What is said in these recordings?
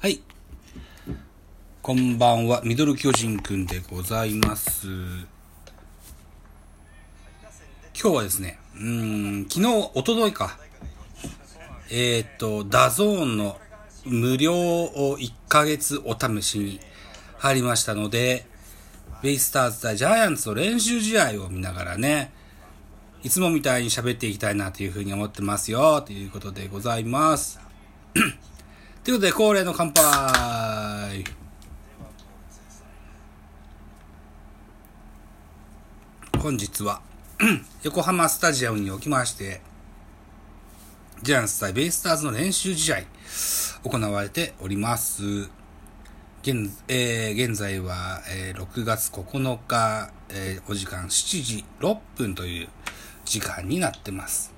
はい。こんばんは、ミドル巨人くんでございます。今日はですね、うん、昨日、おとといか。えーっと、 DAZN の無料を1ヶ月お試しに入りましたので、ベイスターズ対ジャイアンツの練習試合を見ながらね、いつもみたいに喋っていきたいなというふうに思ってますよ、ということでございます。ということで、恒例の乾杯本日は、横浜スタジアムにおきまして、ジャイアンツ対ベイスターズの練習試合、行われております。現,、えー現在は、えー6月9日、えーお時間7時6分という時間になってます。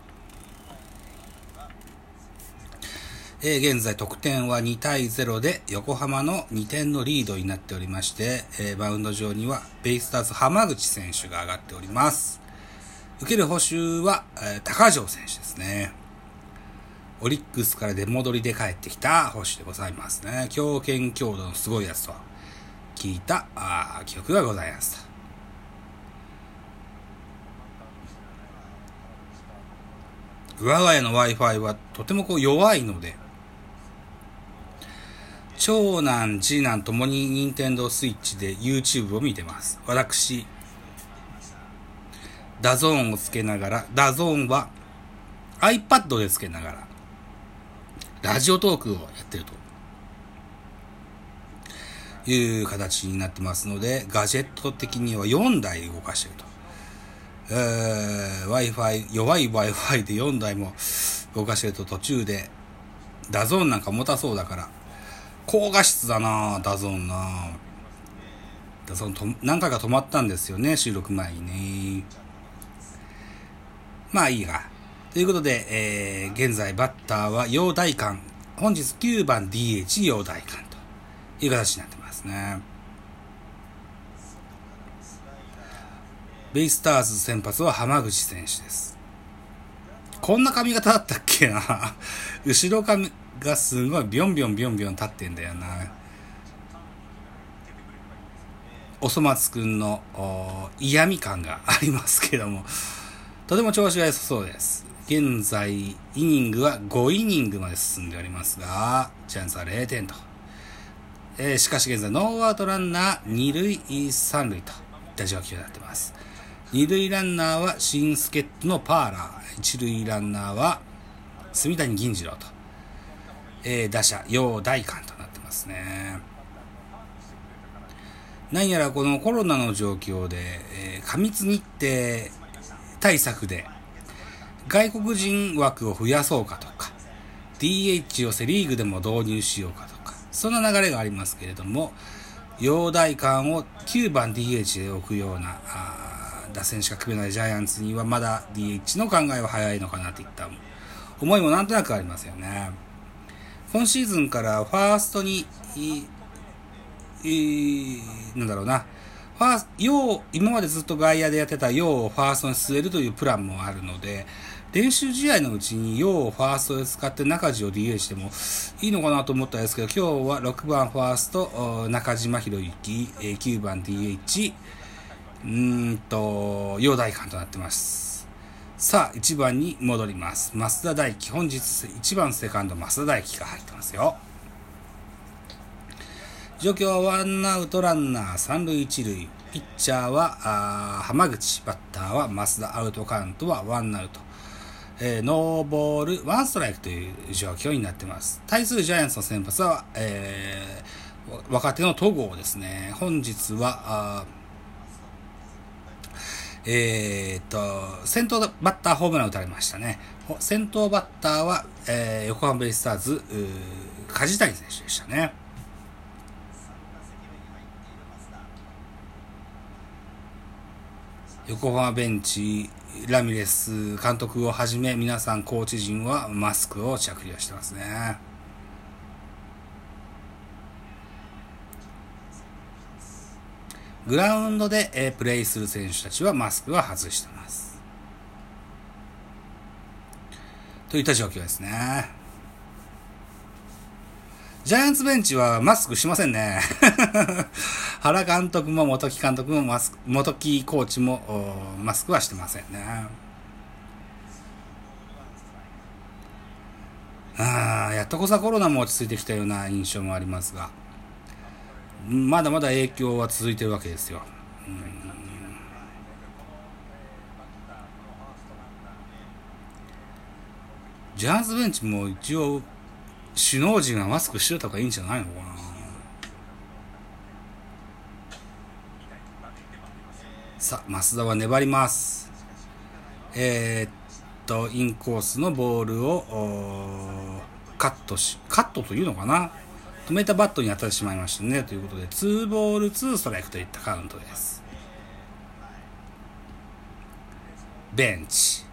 えー現在得点は2対0で横浜の2点のリードになっておりまして、えーマウンド上にはベイスターズ浜口選手が上がっております。受ける捕手は、えー高城選手ですね。オリックスから出戻りで帰ってきた捕手でございますね。強肩強度のすごいやつと聞いたあ記憶がございます。我が家の Wi-Fi はとてもこう弱いので、長男、次男ともに任天堂スイッチで YouTube を見てます。私、 DAZN をつけながら、 DAZN は iPad でつけながら、ラジオトークをやってるという形になってますので、ガジェット的には4台動かしてると。えー Wi-Fi、弱い Wi-Fi で4台も動かしてると途中で、 DAZN なんか重たそうだから、高画質だな DAZN な DAZN と何回か止まったんですよね、収録前にね。まあいいが。ということで、えー現在バッターは陽岱鋼。本日9番 DH 陽大館という形になってますね。ベイスターズ先発は浜口選手です。こんな髪型だったっけな後ろ髪がすごいビョンビョンビョンビョン立ってんだよな。おそ松くんの嫌味感がありますけども、とても調子が良さそうです。現在、イニングは5イニングまで進んでおりますが、チャンスは0点と。えーしかし現在、ノーアウトランナー2塁3塁といった状況になってます。二塁ランナーは新助っ人のパーラー。一塁ランナーは住谷銀次郎と。えー打者、陽大館となってますね。何やらこのコロナの状況で、えー過密日程対策で、外国人枠を増やそうかとか、DH をセリーグでも導入しようかとか、そんな流れがありますけれども、陽大館を9番 DH で置くような、打線しか組めないジャイアンツにはまだ DH の考えは早いのかなといった思いもなんとなくありますよね。今シーズンからファーストに、いなんだろうな、ファース陽、今までずっと外野でやってた陽をファーストに据えるというプランもあるので、練習試合のうちに陽をファーストで使って中地を DH してもいいのかなと思ったんですけど、今日は6番ファースト、中島博之、え9番 DH、うーんと、陽大館となってます。さあ、1番に戻ります。増田大輝。本日1番セカンド、増田大輝が入ってますよ。状況はワンアウトランナー三塁一塁。ピッチャーはあー浜口。バッターは増田。アウトカウントはワンアウト。えーノーボール、ワンストライクという状況になってます。対するジャイアンツの先発は、えー若手の戸郷ですね。本日は、あえーっと、先頭バッターホームラン打たれましたね。先頭バッターは、えー横浜ベイスターズ、ー梶谷選手でしたね。横浜ベンチ、ラミレス監督をはじめ皆さんコーチ陣はマスクを着用してますね。グラウンドで、えプレイする選手たちはマスクは外してます。といった状況ですね。ジャイアンツベンチはマスクしませんね。原監督も元木監督もマスク、元木コーチもマスクはしてませんね。ああ、やっとこさコロナも落ち着いてきたような印象もありますが、まだまだ影響は続いてるわけですよ。ジャイアンツベンチも一応首脳陣はマスクしてた方がいいんじゃないのかなさあ、増田は粘ります。えー、っと、インコースのボールをカットし、カットというのかな止めたバットに当たってしまいましたね。ということで、2ボール2ストライクといったカウントです。ベンチ。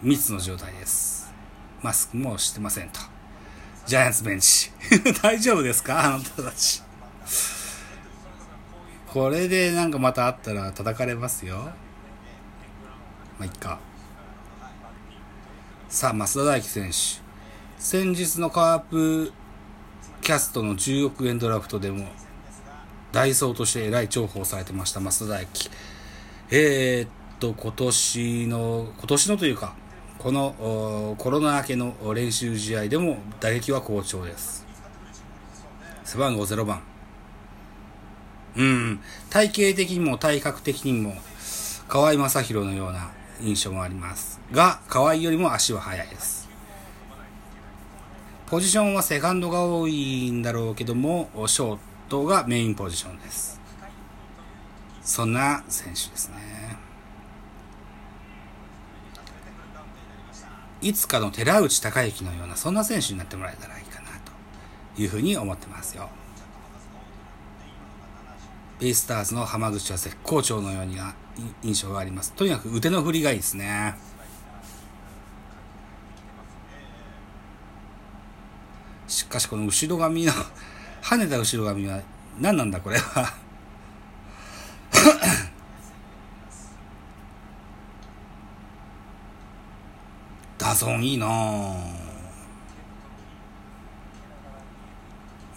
密の状態です。マスクもしてませんと。ジャイアンツベンチ。大丈夫ですか？あなたたち。これでなんかまたあったら叩かれますよ。まあ、いっか。さあ、増田大輝選手。先日のカープキャストの10億円ドラフトでも、ダイソーとしてえらい重宝されてました、増田大輝。えー、っと、今年の、今年のというか、このコロナ明けの練習試合でも打撃は好調です。背番号0番。うん、体型的にも体格的にも、河合正宏のような印象もあります。が、河合よりも足は速いです。ポジションはセカンドが多いんだろうけども、ショートがメインポジションです。そんな選手ですね。いつかの寺内孝之のような、そんな選手になってもらえたらいいかな、というふうに思ってますよ。ベイスターズの浜口は絶好調のようには印象があります。とにかく腕の振りがいいですね。かしこの後ろ髪の、跳ねた後ろ髪は何なんだこれはダゾンいいな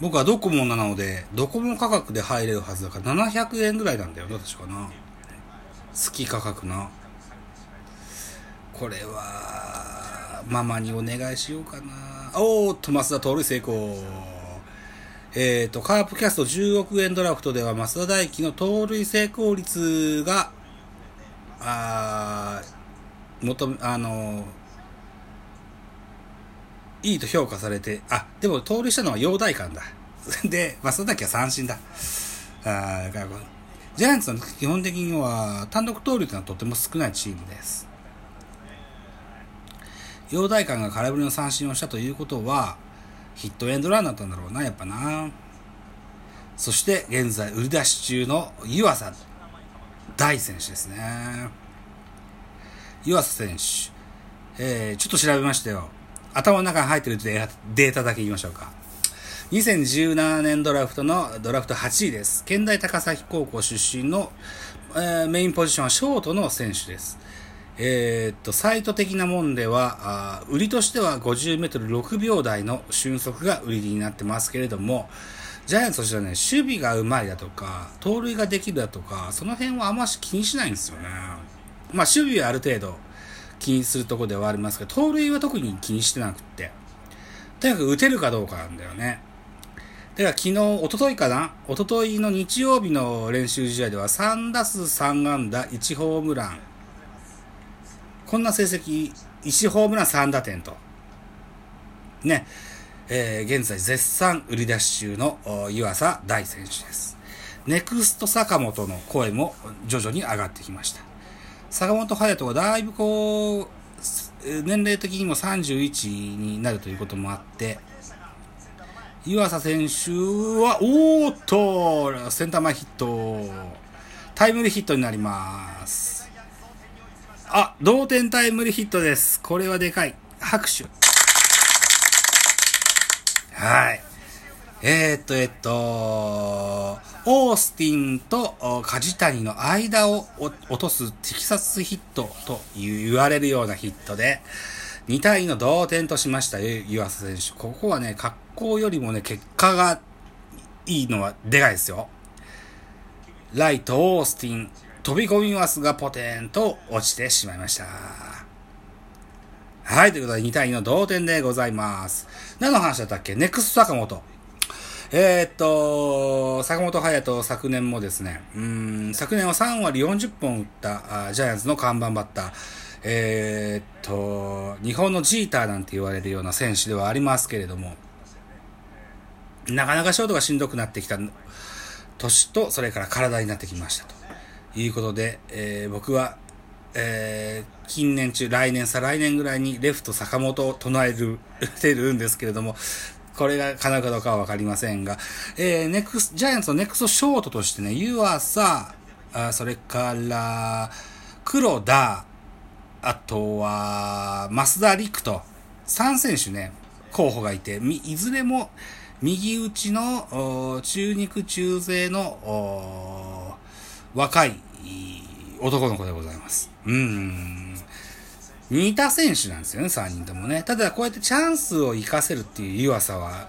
僕はドコモなので、ドコモ価格で入れるはずだから700円ぐらいなんだよな、確かな。月価格な。これは、ママにお願いしようかな。おーっと、増田盗塁成功。えっ、ー、と、カープキャスト10億円ドラフトでは、増田大輝の盗塁成功率が、あ求め、あのいいと評価されて、あ、でも盗塁したのは陽大館だ。で、まあ、その時は三振だ。あジャイアンツは基本的には単独盗塁というのはとても少ないチームです。陽大館が空振りの三振をしたということは、ヒットエンドランだったんだろうな、やっぱな。そして現在売り出し中の湯浅大選手ですね。湯浅選手。えー、ちょっと調べましたよ。頭の中に入ってるデータだけ言いましょうか。2017年ドラフトのドラフト8位です。県大高崎高校出身の、えー、メインポジションはショートの選手です。えー、っと、サイト的なもんでは、あ売りとしては50メートル6秒台の俊足が売りになってますけれども、ジャイアンツとしてはね、守備がうまいだとか、盗塁ができるだとか、その辺はあんまし気にしないんですよね。まあ、守備はある程度、気にするとこではありますけど、盗塁は特に気にしてなくって。とにかく打てるかどうかなんだよね。だから昨日、一昨日かな？一昨日の日曜日の練習試合では3打数3安打1ホームラン。こんな成績、1ホームラン3打点と。ね。えー、現在絶賛売り出し中の湯浅大選手です。ネクスト坂本の声も徐々に上がってきました。坂本勇人がだいぶこう、年齢的にも31になるということもあって、湯浅選手は、おーっと、センター前ヒット、タイムリーヒットになります。あ、同点タイムリーヒットです。これはでかい。拍手。はい。えー、っと、えっと、オースティンと梶谷の間を落とすテキサスヒットと言われるようなヒットで、2対2の同点としました湯浅選手。ここはね、格好よりもね、結果がいいのはでかいですよ。ライト、オースティン、飛び込みますが、ポテンと落ちてしまいました。はい、ということで2対2の同点でございます。何の話だったっけ？ネクスト坂本。えー、っと、坂本勇人昨年もですね、うん、昨年は3割40本打ったあジャイアンツの看板バッター。えー、っと、日本のジーターなんて言われるような選手ではありますけれども、なかなかショートがしんどくなってきた年と、それから体になってきましたということで、えー、僕は、えー、近年中、来年、再来年ぐらいにレフト坂本を唱える、てるんですけれども、これが叶うかどうかはわかりませんが、えー、ネクス、ジャイアンツのネクストショートとしてね、湯浅、あそれから、黒田、あとは、増田陸と、3選手ね、候補がいて、いずれも右打ちの中肉中背の若い男の子でございます。うん。似た選手なんですよね、3人ともね。ただ、こうやってチャンスを活かせるっていう弱さは、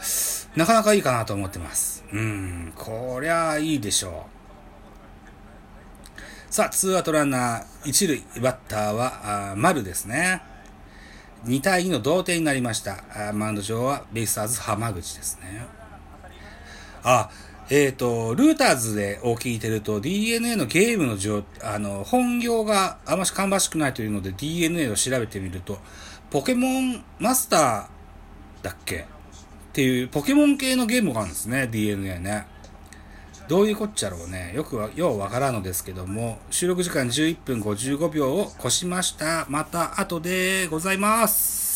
なかなかいいかなと思ってます。うん。こりゃいいでしょう。さあ、ツーアウトランナー、一塁、バッターは、あ丸ですね。2対2の同点になりました。あマウンド上はベイスターズ浜口ですね。あ、えっ、ー、と、ルーターズでお聞いてると DNA のゲームの状、あの、本業があまし芳しくないというので DNA を調べてみると、ポケモンマスターだっけ？っていうポケモン系のゲームがあるんですね、DNA ね。どういうこっちゃろうね。よくは、ようわからんのですけども、収録時間11分55秒を越しました。また後でございます。